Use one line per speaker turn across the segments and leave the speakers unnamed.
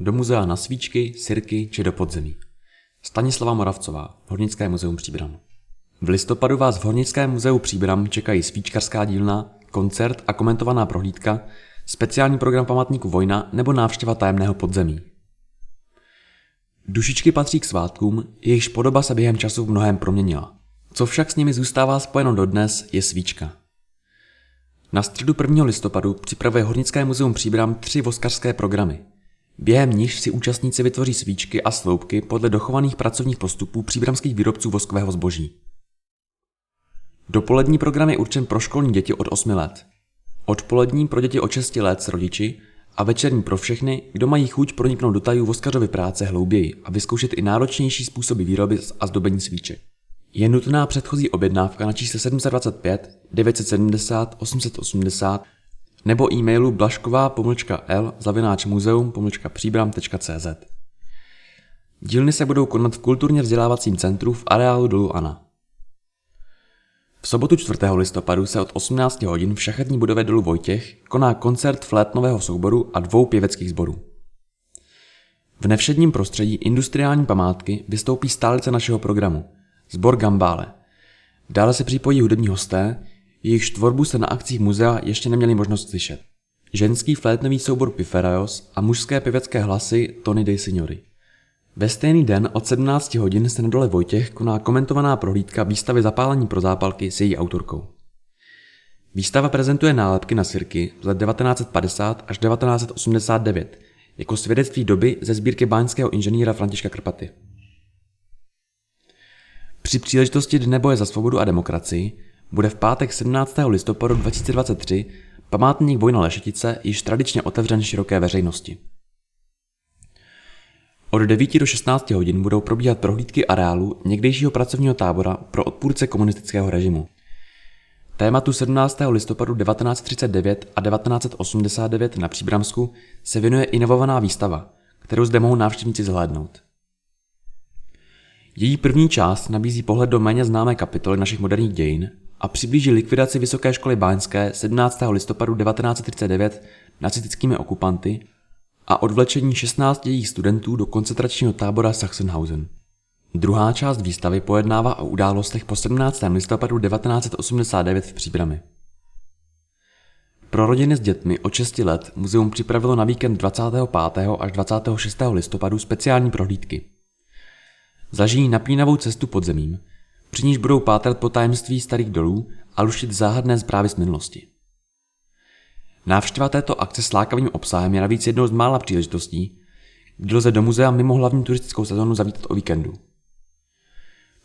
Do muzea na svíčky, sirky či do podzemí. Stanislava Moravcová, Hornické muzeum Příbram. V listopadu vás v Hornickém muzeu Příbram čekají svíčkarská dílna, koncert a komentovaná prohlídka, speciální program památníku Vojna nebo návštěva tajemného podzemí. Dušičky patří k svátkům, jejichž podoba se během času v mnohem proměnila. Co však s nimi zůstává spojeno dodnes, je svíčka. Na středu 1. listopadu připravuje Hornické muzeum Příbram tři voskařské programy. Během níž si účastníci vytvoří svíčky a sloupky podle dochovaných pracovních postupů příbramských výrobců voskového zboží. Dopolední program je určen pro školní děti od 8 let. Odpolední pro děti od 6 let s rodiči a večerní pro všechny, kdo mají chuť proniknout do tajů voskařovy práce hlouběji a vyzkoušet i náročnější způsoby výroby a zdobení svíček. Je nutná předchozí objednávka na čísle 725 970 880 nebo e-mailu blašková l zavináč muzeum příbram.cz. Dílny se budou konat v kulturně vzdělávacím centru v areálu dolu Ana. V sobotu 4. listopadu se od 18 hodin v šachetní budově dolu Vojtěch koná koncert flétnového souboru a dvou pěveckých sborů. V nevšedním prostředí industriální památky vystoupí stálice našeho programu, sbor Gambále. Dále se připojí hudební hosté, jejichž tvorbu se na akcích muzea ještě neměli možnost slyšet. Ženský flétnový soubor Piferajos a mužské pěvecké hlasy Tony de Signori. Ve stejný den od 17 hodin se na dole Vojtěch koná komentovaná prohlídka výstavy Zapálení pro zápalky s její autorkou. Výstava prezentuje nálepky na sirky z let 1950 až 1989 jako svědectví doby ze sbírky báňského inženýra Františka Krpaty. Při příležitosti Dne boje za svobodu a demokracii bude v pátek 17. listopadu 2023 památník Vojna Lešetice již tradičně otevřen široké veřejnosti. Od 9 do 16 hodin budou probíhat prohlídky areálu někdejšího pracovního tábora pro odpůrce komunistického režimu. Tématu 17. listopadu 1939 a 1989 na Příbramsku se věnuje inovovaná výstava, kterou zde mohou návštěvníci zhlédnout. Její první část nabízí pohled do méně známé kapitoly našich moderních dějin a přiblíží likvidaci Vysoké školy báňské 17. listopadu 1939 nacistickými okupanty a odvlečení 16 jejich studentů do koncentračního tábora Sachsenhausen. Druhá část výstavy pojednává o událostech po 17. listopadu 1989 v Příbrami. Pro rodiny s dětmi od 6 let muzeum připravilo na víkend 25. až 26. listopadu speciální prohlídky. Zažijí napínavou cestu podzemím, při níž budou pátrat po tajemství starých dolů a luštit záhadné zprávy z minulosti. Návštěva této akce s lákavým obsahem je navíc jednou z mála příležitostí, kdy lze do muzea mimo hlavní turistickou sezónu zavítat o víkendu.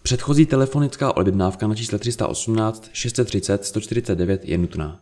Předchozí telefonická objednávka na čísle 318 630 149 je nutná.